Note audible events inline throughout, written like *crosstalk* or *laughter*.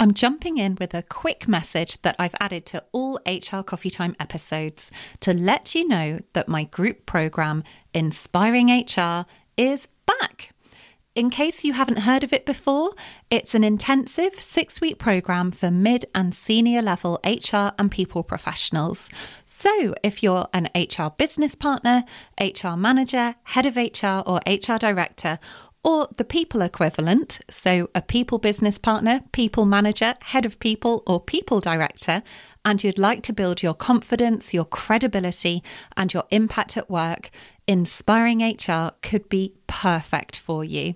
I'm jumping in with a quick message that I've added to all HR Coffee Time episodes to let you know that my group program, Inspiring HR, is back. In case you haven't heard of it before, it's an intensive six week program for mid and senior level HR and people professionals. So, if you're an HR business partner, HR manager, head of HR, or HR director, or the people equivalent, so a people business partner, people manager, head of people, or people director, and you'd like to build your confidence, your credibility, and your impact at work, Inspiring HR could be perfect for you.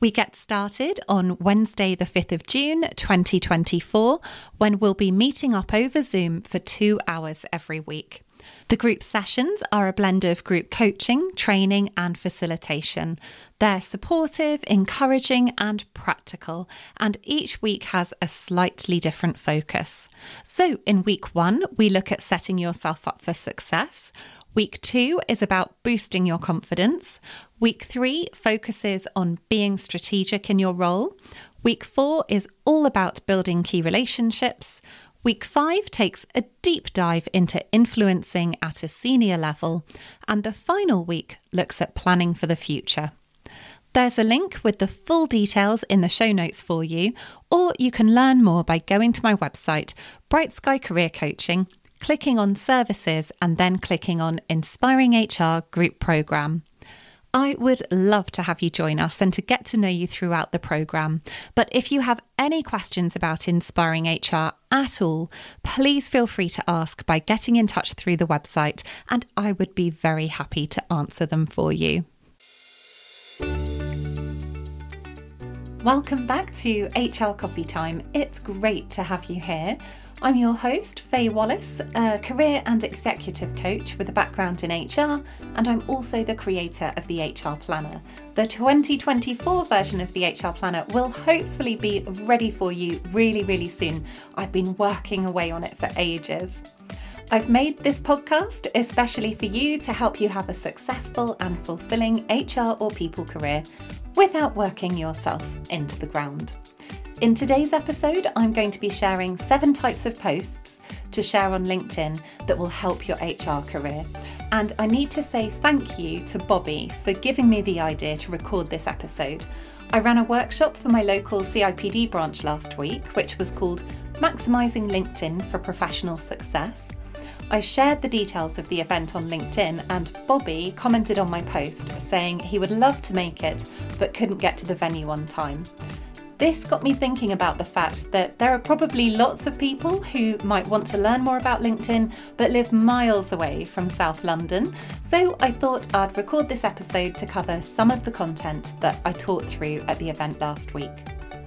We get started on Wednesday, the 5th of June 2024, when we'll be meeting up over Zoom for two hours every week. The group sessions are a blend of group coaching, training, and facilitation. They're supportive, encouraging, and practical, and each week has a slightly different focus. So, in week one, we look at setting yourself up for success. Week two is about boosting your confidence. Week three focuses on being strategic in your role. Week four is all about building key relationships. Week five takes a deep dive into influencing at a senior level, and the final week looks at planning for the future. There's a link with the full details in the show notes for you, or you can learn more by going to my website, Bright Sky Career Coaching, clicking on Services, and then clicking on Inspiring HR Group Programme. I would love to have you join us and to get to know you throughout the programme. But if you have any questions about Inspiring HR at all, please feel free to ask by getting in touch through the website, and I would be very happy to answer them for you. Welcome back to HR Coffee Time. It's great to have you here. I'm your host, Fay Wallis, a career and executive coach with a background in HR, and I'm also the creator of the HR Planner. The 2024 version of the HR Planner will hopefully be ready for you really, really soon. I've been working away on it for ages. I've made this podcast especially for you to help you have a successful and fulfilling HR or people career without working yourself into the ground. In today's episode, I'm going to be sharing seven types of posts to share on LinkedIn that will help your HR career. And I need to say thank you to Bobby for giving me the idea to record this episode. I ran a workshop for my local CIPD branch last week, which was called Maximising LinkedIn for Professional Success. I shared the details of the event on LinkedIn, and Bobby commented on my post saying he would love to make it but couldn't get to the venue on time. This got me thinking about the fact that there are probably lots of people who might want to learn more about LinkedIn but live miles away from South London. So I thought I'd record this episode to cover some of the content that I taught through at the event last week.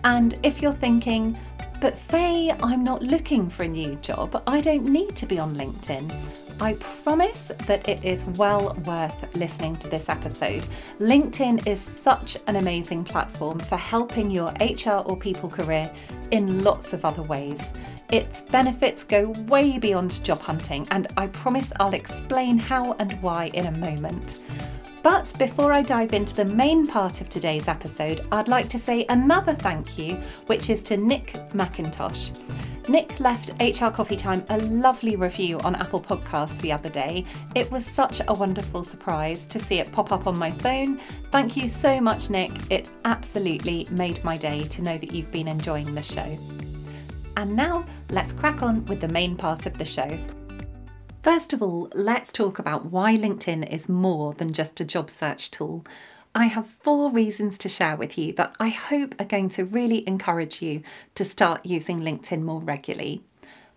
And if you're thinking, but Fay, I'm not looking for a new job, I don't need to be on LinkedIn. I promise that it is well worth listening to this episode. LinkedIn is such an amazing platform for helping your HR or people career in lots of other ways. Its benefits go way beyond job hunting, and I promise I'll explain how and why in a moment. But before I dive into the main part of today's episode, I'd like to say another thank you, which is to Nick McIntosh. Nick left HR Coffee Time a lovely review on Apple Podcasts the other day. It was such a wonderful surprise to see it pop up on my phone. Thank you so much, Nick. It absolutely made my day to know that you've been enjoying the show. And now, let's crack on with the main part of the show. First of all, let's talk about why LinkedIn is more than just a job search tool. I have four reasons to share with you that I hope are going to really encourage you to start using LinkedIn more regularly.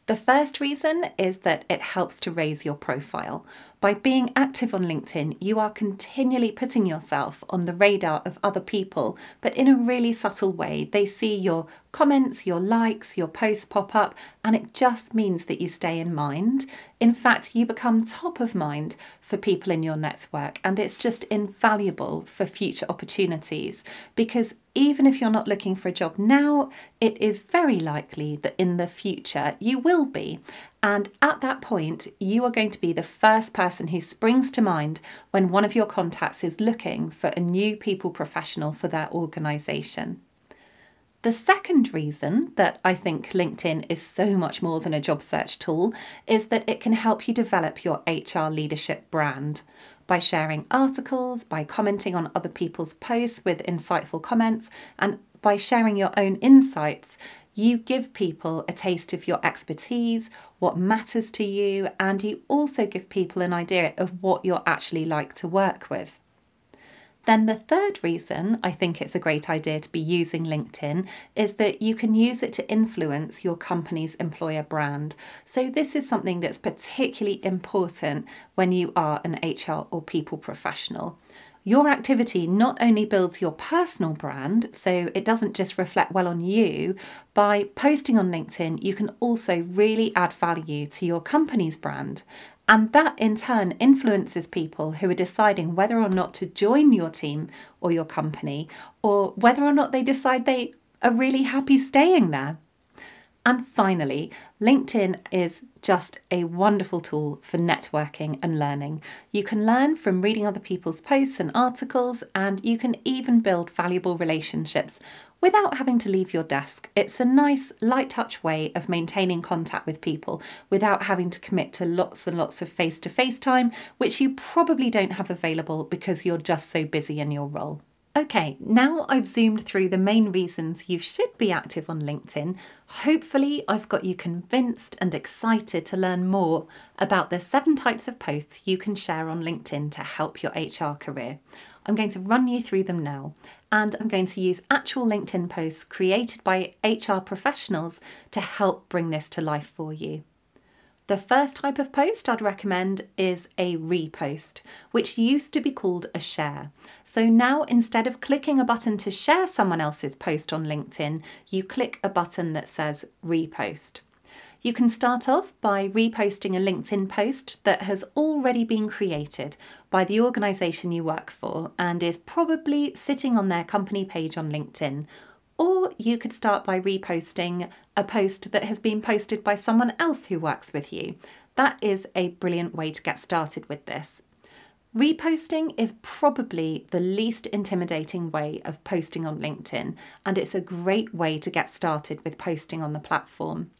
The first reason is that it helps to raise your profile. By being active on LinkedIn, you are continually putting yourself on the radar of other people, but in a really subtle way. They see your comments, your likes, your posts pop up, and it just means that you stay in mind. In fact, you become top of mind for people in your network, and it's just invaluable for future opportunities because even if you're not looking for a job now, it is very likely that in the future you will be. And at that point, you are going to be the first person who springs to mind when one of your contacts is looking for a new people professional for their organisation. The second reason that I think LinkedIn is so much more than a job search tool is that it can help you develop your HR leadership brand by sharing articles, by commenting on other people's posts with insightful comments, and by sharing your own insights. You give people a taste of your expertise, what matters to you, and you also give people an idea of what you're actually like to work with. Then, the third reason I think it's a great idea to be using LinkedIn is that you can use it to influence your company's employer brand. So, this is something that's particularly important when you are an HR or people professional. Your activity not only builds your personal brand, so it doesn't just reflect well on you, by posting on LinkedIn, you can also really add value to your company's brand. And that in turn influences people who are deciding whether or not to join your team or your company, or whether or not they decide they are really happy staying there. And finally, LinkedIn is just a wonderful tool for networking and learning. You can learn from reading other people's posts and articles, and you can even build valuable relationships without having to leave your desk. It's a nice, light touch way of maintaining contact with people without having to commit to lots and lots of face to face time, which you probably don't have available because you're just so busy in your role. Okay, now I've zoomed through the main reasons you should be active on LinkedIn. Hopefully, I've got you convinced and excited to learn more about the seven types of posts you can share on LinkedIn to help your HR career. I'm going to run you through them now, and I'm going to use actual LinkedIn posts created by HR professionals to help bring this to life for you. The first type of post I'd recommend is a repost, which used to be called a share. So now instead of clicking a button to share someone else's post on LinkedIn, you click a button that says repost. You can start off by reposting a LinkedIn post that has already been created by the organisation you work for and is probably sitting on their company page on LinkedIn or you could start by reposting a post that has been posted by someone else who works with you. That is a brilliant way to get started with this. Reposting is probably the least intimidating way of posting on LinkedIn, and it's a great way to get started with posting on the platform.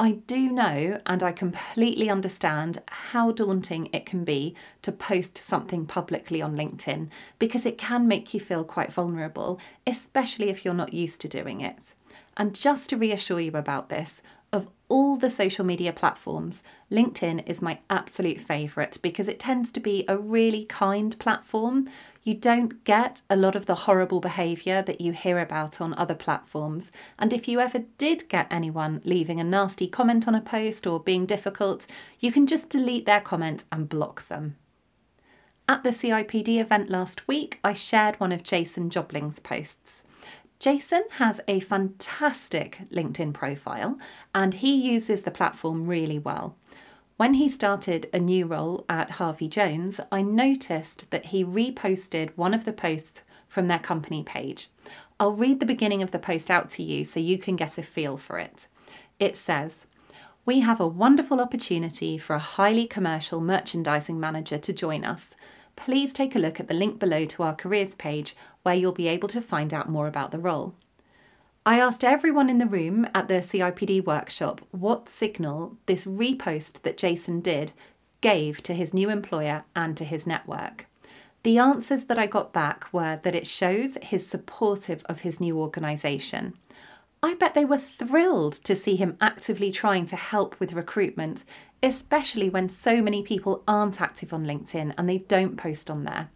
I do know and I completely understand how daunting it can be to post something publicly on LinkedIn because it can make you feel quite vulnerable, especially if you're not used to doing it. And just to reassure you about this, of all the social media platforms, LinkedIn is my absolute favourite because it tends to be a really kind platform. You don't get a lot of the horrible behaviour that you hear about on other platforms. And if you ever did get anyone leaving a nasty comment on a post or being difficult, you can just delete their comment and block them. At the CIPD event last week, I shared one of Jason Jobling's posts. Jason has a fantastic LinkedIn profile and he uses the platform really well. When he started a new role at Harvey Jones, I noticed that he reposted one of the posts from their company page. I'll read the beginning of the post out to you so you can get a feel for it. It says, We have a wonderful opportunity for a highly commercial merchandising manager to join us please take a look at the link below to our careers page where you'll be able to find out more about the role. I asked everyone in the room at the CIPD workshop what signal this repost that Jason did gave to his new employer and to his network. The answers that I got back were that it shows he's supportive of his new organisation. I bet they were thrilled to see him actively trying to help with recruitment, especially when so many people aren't active on LinkedIn and they don't post on there.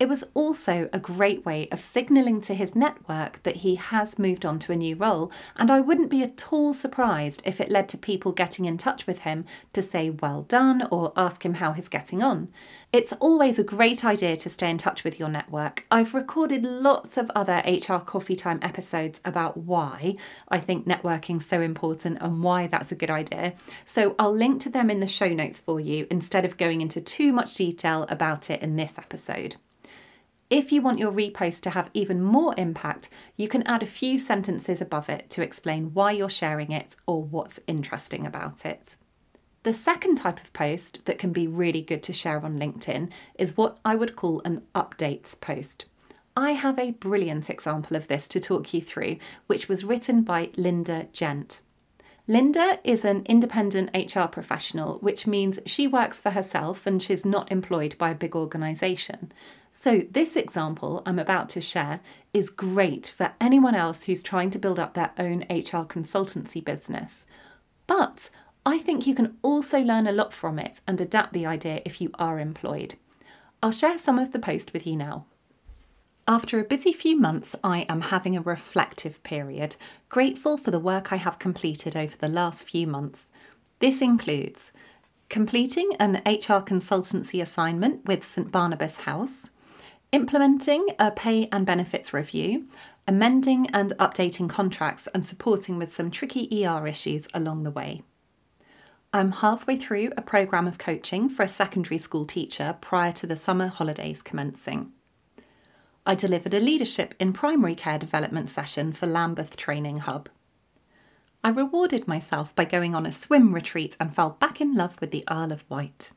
It was also a great way of signalling to his network that he has moved on to a new role, and I wouldn't be at all surprised if it led to people getting in touch with him to say well done or ask him how he's getting on. It's always a great idea to stay in touch with your network. I've recorded lots of other HR Coffee Time episodes about why I think networking's so important and why that's a good idea. So I'll link to them in the show notes for you instead of going into too much detail about it in this episode. If you want your repost to have even more impact, you can add a few sentences above it to explain why you're sharing it or what's interesting about it. The second type of post that can be really good to share on LinkedIn is what I would call an updates post. I have a brilliant example of this to talk you through, which was written by Linda Gent. Linda is an independent HR professional, which means she works for herself and she's not employed by a big organisation. So, this example I'm about to share is great for anyone else who's trying to build up their own HR consultancy business. But I think you can also learn a lot from it and adapt the idea if you are employed. I'll share some of the post with you now. After a busy few months, I am having a reflective period, grateful for the work I have completed over the last few months. This includes completing an HR consultancy assignment with St Barnabas House, implementing a pay and benefits review, amending and updating contracts, and supporting with some tricky ER issues along the way. I'm halfway through a programme of coaching for a secondary school teacher prior to the summer holidays commencing. I delivered a leadership in primary care development session for Lambeth Training Hub. I rewarded myself by going on a swim retreat and fell back in love with the Isle of Wight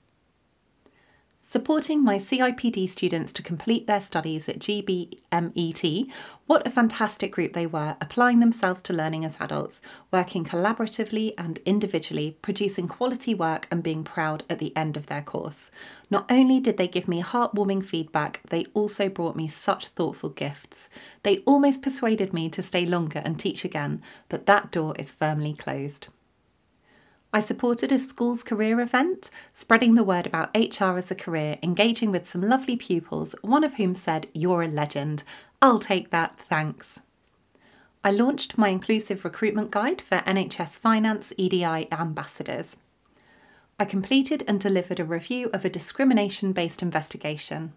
supporting my CIPD students to complete their studies at GBMET. What a fantastic group they were, applying themselves to learning as adults, working collaboratively and individually, producing quality work and being proud at the end of their course. Not only did they give me heartwarming feedback, they also brought me such thoughtful gifts. They almost persuaded me to stay longer and teach again, but that door is firmly closed. I supported a school's career event, spreading the word about HR as a career, engaging with some lovely pupils, one of whom said, You're a legend. I'll take that, thanks. I launched my inclusive recruitment guide for NHS Finance EDI ambassadors. I completed and delivered a review of a discrimination based investigation.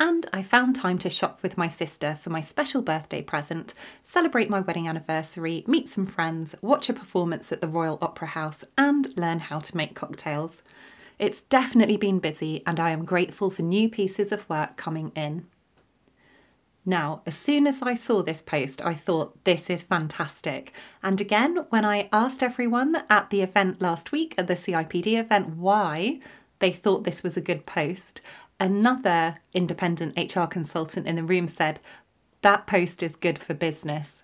And I found time to shop with my sister for my special birthday present, celebrate my wedding anniversary, meet some friends, watch a performance at the Royal Opera House, and learn how to make cocktails. It's definitely been busy, and I am grateful for new pieces of work coming in. Now, as soon as I saw this post, I thought this is fantastic. And again, when I asked everyone at the event last week, at the CIPD event, why they thought this was a good post, Another independent HR consultant in the room said, That post is good for business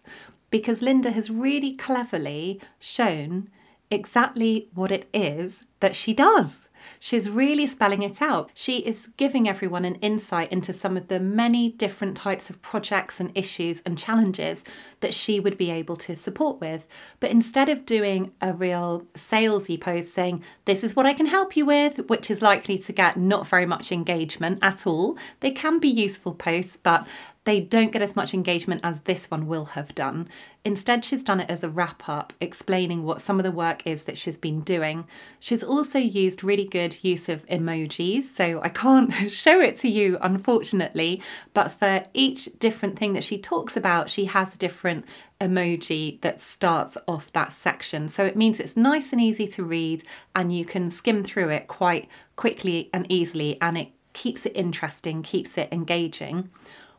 because Linda has really cleverly shown exactly what it is that she does. She's really spelling it out. She is giving everyone an insight into some of the many different types of projects and issues and challenges that she would be able to support with. But instead of doing a real salesy post saying, This is what I can help you with, which is likely to get not very much engagement at all, they can be useful posts, but they don't get as much engagement as this one will have done. Instead, she's done it as a wrap up, explaining what some of the work is that she's been doing. She's also used really good use of emojis, so I can't *laughs* show it to you, unfortunately, but for each different thing that she talks about, she has a different emoji that starts off that section. So it means it's nice and easy to read, and you can skim through it quite quickly and easily, and it keeps it interesting, keeps it engaging.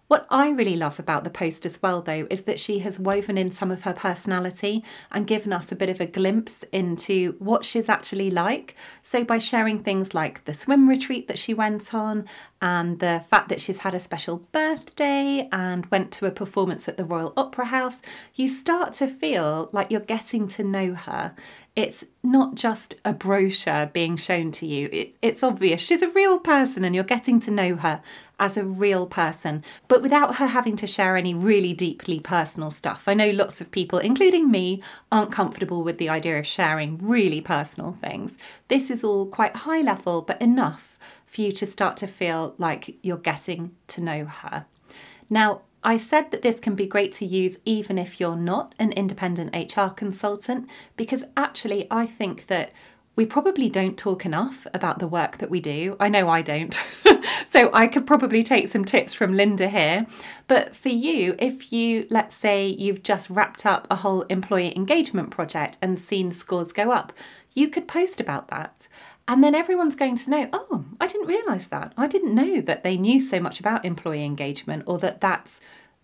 What I really love about the post as well, though, is that she has woven in some of her personality and given us a bit of a glimpse into what she's actually like. So, by sharing things like the swim retreat that she went on and the fact that she's had a special birthday and went to a performance at the Royal Opera House, you start to feel like you're getting to know her it's not just a brochure being shown to you. It, it's obvious she's a real person and you're getting to know her as a real person, but without her having to share any really deeply personal stuff. I know lots of people, including me, aren't comfortable with the idea of sharing really personal things. This is all quite high level, but enough for you to start to feel like you're getting to know her. Now, I said that this can be great to use even if you're not an independent HR consultant, because actually, I think that we probably don't talk enough about the work that we do. I know I don't. *laughs* so I could probably take some tips from Linda here. But for you, if you, let's say, you've just wrapped up a whole employee engagement project and seen scores go up, you could post about that. And then everyone's going to know, oh, I didn't realise that. I didn't know that they knew so much about employee engagement or that that's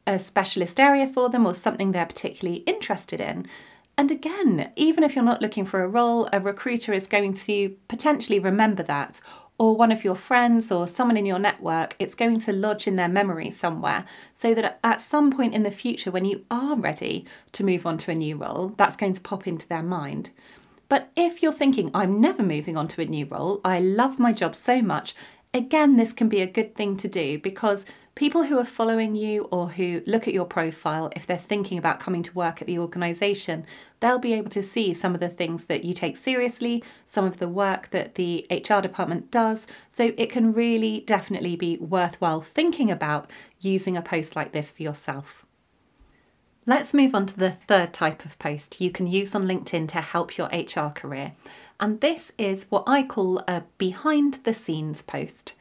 a specialist area for them or something they're particularly interested in. And again, even if you're not looking for a role, a recruiter is going to potentially remember that or one of your friends or someone in your network, it's going to lodge in their memory somewhere so that at some point in the future, when you are ready to move on to a new role, that's going to pop into their mind. But if you're thinking, I'm never moving on to a new role, I love my job so much, again, this can be a good thing to do because people who are following you or who look at your profile, if they're thinking about coming to work at the organisation, they'll be able to see some of the things that you take seriously, some of the work that the HR department does. So it can really definitely be worthwhile thinking about using a post like this for yourself. Let's move on to the third type of post you can use on LinkedIn to help your HR career. And this is what I call a behind the scenes post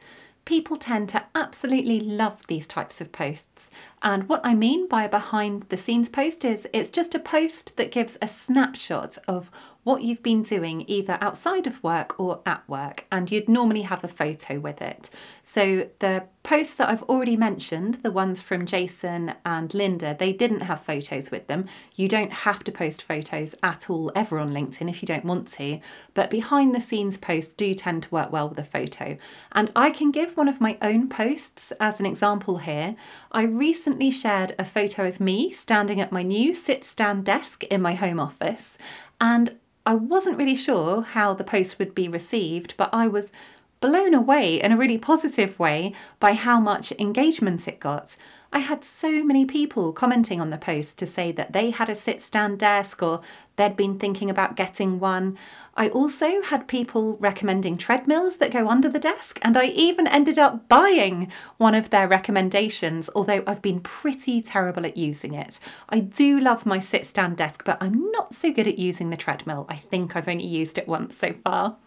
people tend to absolutely love these types of posts. And what I mean by a behind the scenes post is it's just a post that gives a snapshot of what you've been doing either outside of work or at work, and you'd normally have a photo with it. So the posts that I've already mentioned, the ones from Jason and Linda, they didn't have photos with them. You don't have to post photos at all ever on LinkedIn if you don't want to, but behind the scenes posts do tend to work well with a photo. And I can give one of my own posts as an example here. I recently shared a photo of me standing at my new sit stand desk in my home office, and I wasn't really sure how the post would be received, but I was blown away in a really positive way by how much engagement it got. I had so many people commenting on the post to say that they had a sit stand desk or they'd been thinking about getting one. I also had people recommending treadmills that go under the desk, and I even ended up buying one of their recommendations, although I've been pretty terrible at using it. I do love my sit stand desk, but I'm not so good at using the treadmill. I think I've only used it once so far.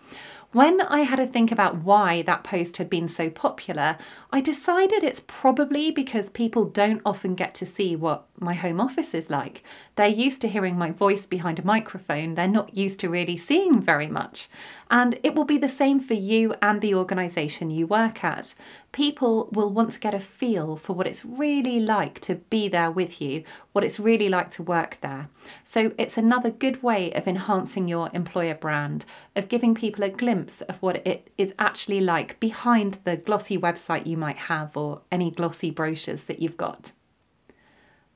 When I had to think about why that post had been so popular, I decided it's probably because people don't often get to see what my home office is like. They're used to hearing my voice behind a microphone, they're not used to really seeing very much. And it will be the same for you and the organisation you work at. People will want to get a feel for what it's really like to be there with you, what it's really like to work there. So it's another good way of enhancing your employer brand, of giving people a glimpse of what it is actually like behind the glossy website you might have or any glossy brochures that you've got.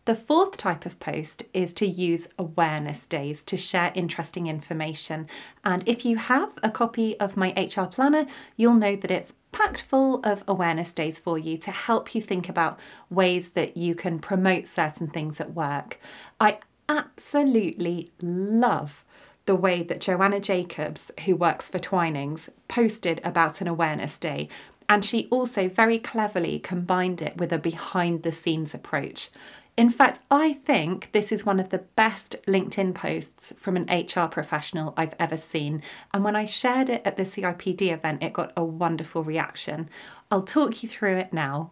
The fourth type of post is to use awareness days to share interesting information. And if you have a copy of my HR planner, you'll know that it's packed full of awareness days for you to help you think about ways that you can promote certain things at work. I absolutely love the way that Joanna Jacobs, who works for Twinings, posted about an awareness day. And she also very cleverly combined it with a behind the scenes approach. In fact, I think this is one of the best LinkedIn posts from an HR professional I've ever seen. And when I shared it at the CIPD event, it got a wonderful reaction. I'll talk you through it now.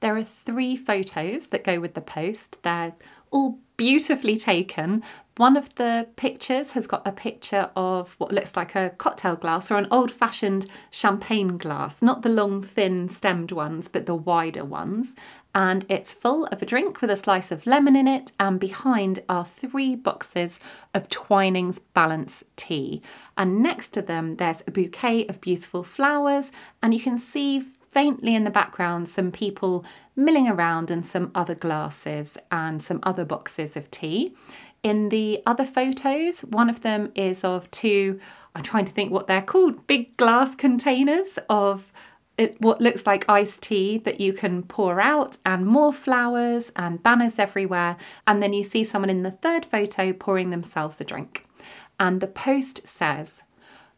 There are three photos that go with the post. They're all beautifully taken. One of the pictures has got a picture of what looks like a cocktail glass or an old fashioned champagne glass, not the long, thin stemmed ones, but the wider ones. And it's full of a drink with a slice of lemon in it, and behind are three boxes of Twinings Balance tea. And next to them, there's a bouquet of beautiful flowers, and you can see faintly in the background some people milling around and some other glasses and some other boxes of tea. In the other photos, one of them is of two, I'm trying to think what they're called, big glass containers of it, what looks like iced tea that you can pour out, and more flowers and banners everywhere. And then you see someone in the third photo pouring themselves a drink. And the post says,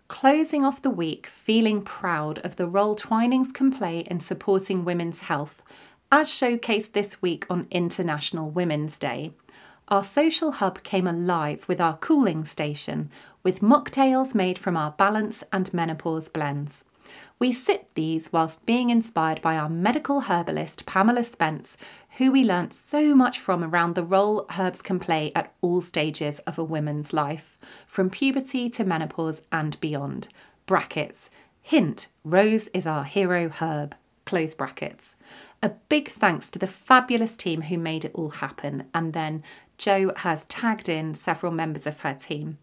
Closing off the week, feeling proud of the role Twinings can play in supporting women's health, as showcased this week on International Women's Day. Our social hub came alive with our cooling station, with mocktails made from our balance and menopause blends. We sip these whilst being inspired by our medical herbalist Pamela Spence, who we learnt so much from around the role herbs can play at all stages of a woman's life, from puberty to menopause and beyond. Brackets. Hint, rose is our hero herb. Close brackets. A big thanks to the fabulous team who made it all happen, and then Jo has tagged in several members of her team.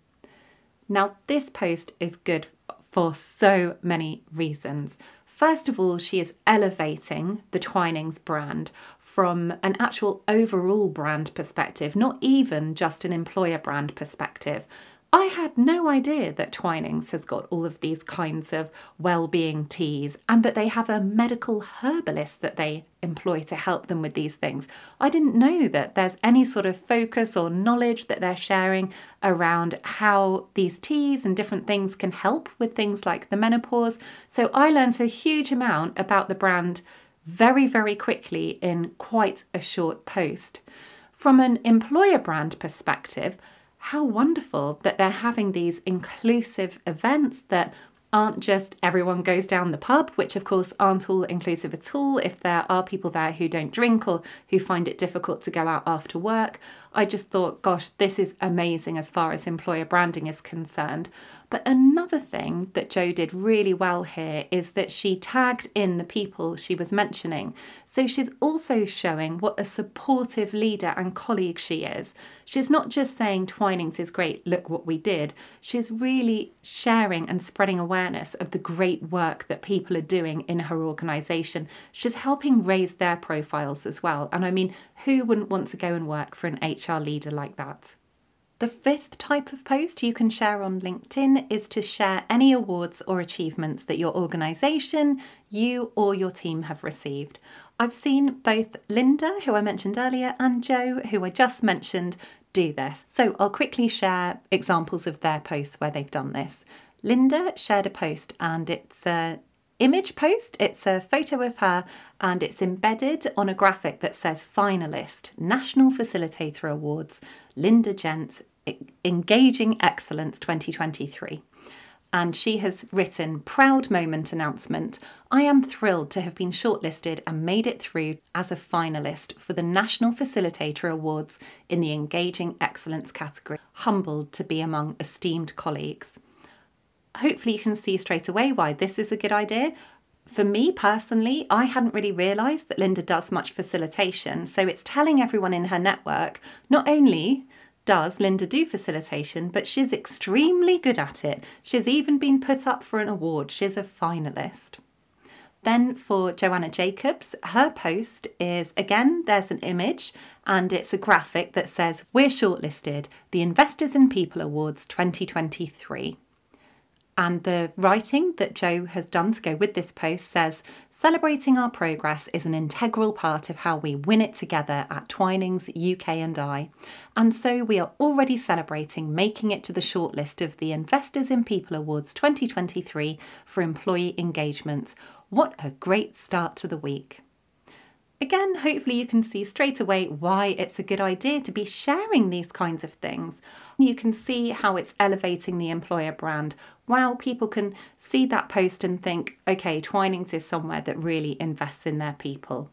Now, this post is good for so many reasons. First of all, she is elevating the Twinings brand from an actual overall brand perspective, not even just an employer brand perspective. I had no idea that Twinings has got all of these kinds of well-being teas and that they have a medical herbalist that they employ to help them with these things. I didn't know that there's any sort of focus or knowledge that they're sharing around how these teas and different things can help with things like the menopause. So I learned a huge amount about the brand very, very quickly in quite a short post. From an employer brand perspective, how wonderful that they're having these inclusive events that aren't just everyone goes down the pub, which of course aren't all inclusive at all if there are people there who don't drink or who find it difficult to go out after work. I just thought, gosh, this is amazing as far as employer branding is concerned. But another thing that Jo did really well here is that she tagged in the people she was mentioning. So she's also showing what a supportive leader and colleague she is. She's not just saying Twinings is great, look what we did. She's really sharing and spreading awareness of the great work that people are doing in her organisation. She's helping raise their profiles as well. And I mean, who wouldn't want to go and work for an HR leader like that? The fifth type of post you can share on LinkedIn is to share any awards or achievements that your organisation, you, or your team have received. I've seen both Linda, who I mentioned earlier, and Jo, who I just mentioned, do this. So I'll quickly share examples of their posts where they've done this. Linda shared a post and it's a image post. It's a photo of her and it's embedded on a graphic that says finalist, National Facilitator Awards, Linda Gents, Engaging Excellence 2023. And she has written Proud Moment announcement. I am thrilled to have been shortlisted and made it through as a finalist for the National Facilitator Awards in the Engaging Excellence category. Humbled to be among esteemed colleagues hopefully you can see straight away why this is a good idea. For me personally, I hadn't really realised that Linda does much facilitation. So it's telling everyone in her network not only does Linda do facilitation, but she's extremely good at it. She's even been put up for an award. She's a finalist. Then for Joanna Jacobs, her post is again, there's an image and it's a graphic that says, We're shortlisted, the Investors in People Awards 2023. And the writing that Jo has done to go with this post says celebrating our progress is an integral part of how we win it together at Twinings UK and I. And so we are already celebrating making it to the shortlist of the Investors in People Awards 2023 for employee engagement. What a great start to the week! Again, hopefully, you can see straight away why it's a good idea to be sharing these kinds of things. You can see how it's elevating the employer brand. Wow, people can see that post and think, okay, Twinings is somewhere that really invests in their people.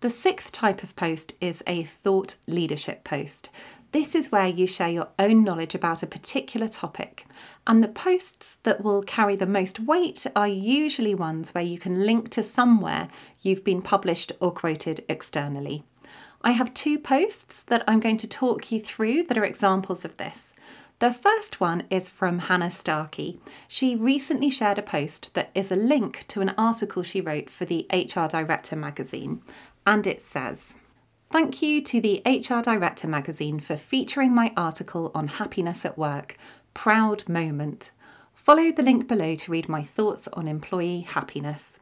The sixth type of post is a thought leadership post. This is where you share your own knowledge about a particular topic, and the posts that will carry the most weight are usually ones where you can link to somewhere you've been published or quoted externally. I have two posts that I'm going to talk you through that are examples of this. The first one is from Hannah Starkey. She recently shared a post that is a link to an article she wrote for the HR Director magazine, and it says, Thank you to the HR Director magazine for featuring my article on happiness at work. Proud moment. Follow the link below to read my thoughts on employee happiness.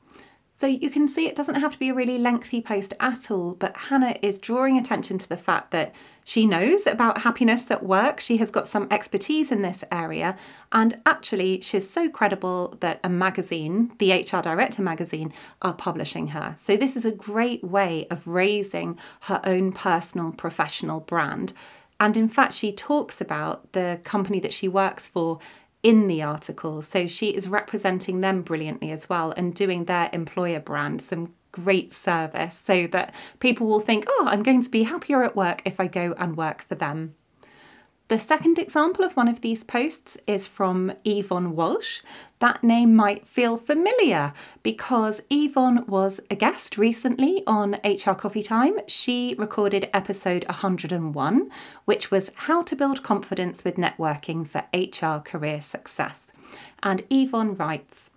So you can see it doesn't have to be a really lengthy post at all, but Hannah is drawing attention to the fact that she knows about happiness at work. She has got some expertise in this area. And actually, she's so credible that a magazine, the HR Director magazine, are publishing her. So, this is a great way of raising her own personal professional brand. And in fact, she talks about the company that she works for in the article. So she is representing them brilliantly as well and doing their employer brand some great service so that people will think, oh, I'm going to be happier at work if I go and work for them. The second example of one of these posts is from Yvonne Walsh. That name might feel familiar because Yvonne was a guest recently on HR Coffee Time. She recorded episode 101, which was How to Build Confidence with Networking for HR Career Success. And Yvonne writes,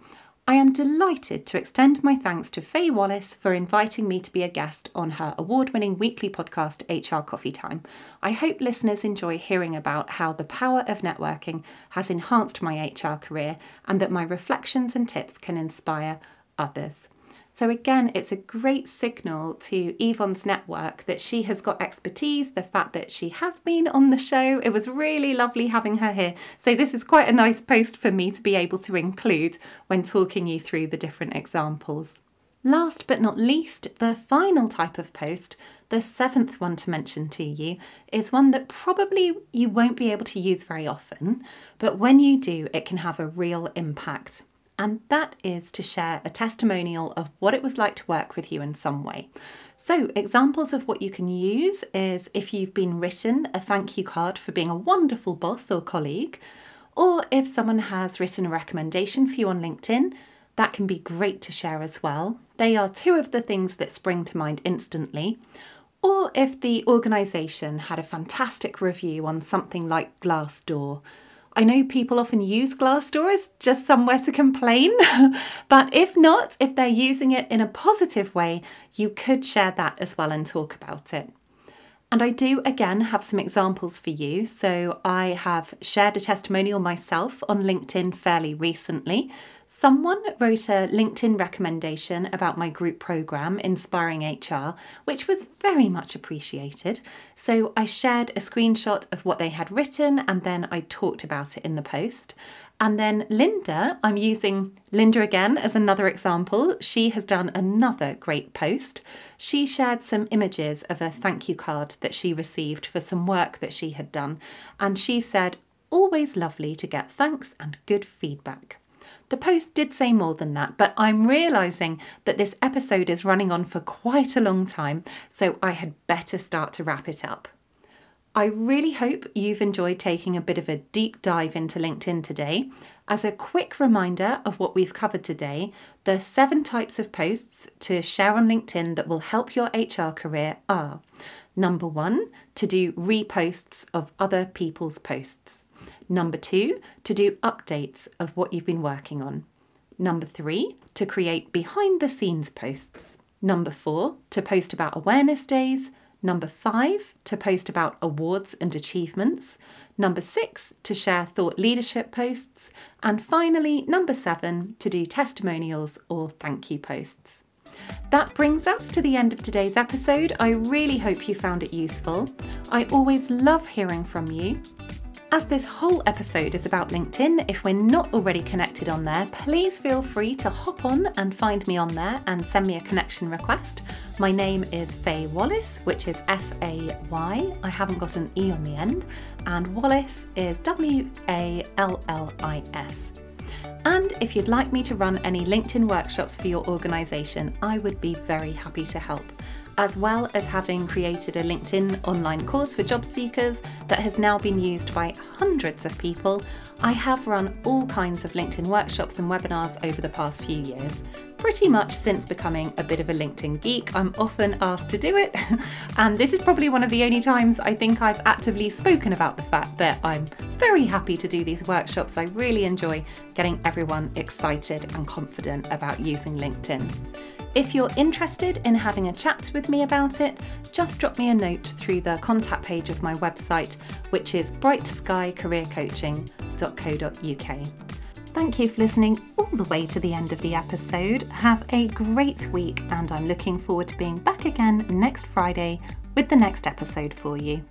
I am delighted to extend my thanks to Fay Wallis for inviting me to be a guest on her award winning weekly podcast, HR Coffee Time. I hope listeners enjoy hearing about how the power of networking has enhanced my HR career and that my reflections and tips can inspire others. So, again, it's a great signal to Yvonne's network that she has got expertise, the fact that she has been on the show. It was really lovely having her here. So, this is quite a nice post for me to be able to include when talking you through the different examples. Last but not least, the final type of post, the seventh one to mention to you, is one that probably you won't be able to use very often, but when you do, it can have a real impact and that is to share a testimonial of what it was like to work with you in some way. So, examples of what you can use is if you've been written a thank you card for being a wonderful boss or colleague, or if someone has written a recommendation for you on LinkedIn, that can be great to share as well. They are two of the things that spring to mind instantly. Or if the organisation had a fantastic review on something like Glassdoor I know people often use Glassdoor as just somewhere to complain, *laughs* but if not, if they're using it in a positive way, you could share that as well and talk about it. And I do again have some examples for you. So I have shared a testimonial myself on LinkedIn fairly recently. Someone wrote a LinkedIn recommendation about my group program, Inspiring HR, which was very much appreciated. So I shared a screenshot of what they had written and then I talked about it in the post. And then Linda, I'm using Linda again as another example. She has done another great post. She shared some images of a thank you card that she received for some work that she had done. And she said, Always lovely to get thanks and good feedback. The post did say more than that, but I'm realising that this episode is running on for quite a long time, so I had better start to wrap it up. I really hope you've enjoyed taking a bit of a deep dive into LinkedIn today. As a quick reminder of what we've covered today, the seven types of posts to share on LinkedIn that will help your HR career are number one, to do reposts of other people's posts. Number two, to do updates of what you've been working on. Number three, to create behind the scenes posts. Number four, to post about awareness days. Number five, to post about awards and achievements. Number six, to share thought leadership posts. And finally, number seven, to do testimonials or thank you posts. That brings us to the end of today's episode. I really hope you found it useful. I always love hearing from you. As this whole episode is about LinkedIn, if we're not already connected on there, please feel free to hop on and find me on there and send me a connection request. My name is Fay Wallis, which is F A Y. I haven't got an E on the end, and Wallis is W A L L I S. And if you'd like me to run any LinkedIn workshops for your organisation, I would be very happy to help as well as having created a LinkedIn online course for job seekers that has now been used by hundreds of people, I have run all kinds of LinkedIn workshops and webinars over the past few years. Pretty much since becoming a bit of a LinkedIn geek, I'm often asked to do it, *laughs* and this is probably one of the only times I think I've actively spoken about the fact that I'm very happy to do these workshops. I really enjoy getting everyone excited and confident about using LinkedIn. If you're interested in having a chat with me about it, just drop me a note through the contact page of my website, which is brightskycareercoaching.co.uk. Thank you for listening all the way to the end of the episode. Have a great week, and I'm looking forward to being back again next Friday with the next episode for you.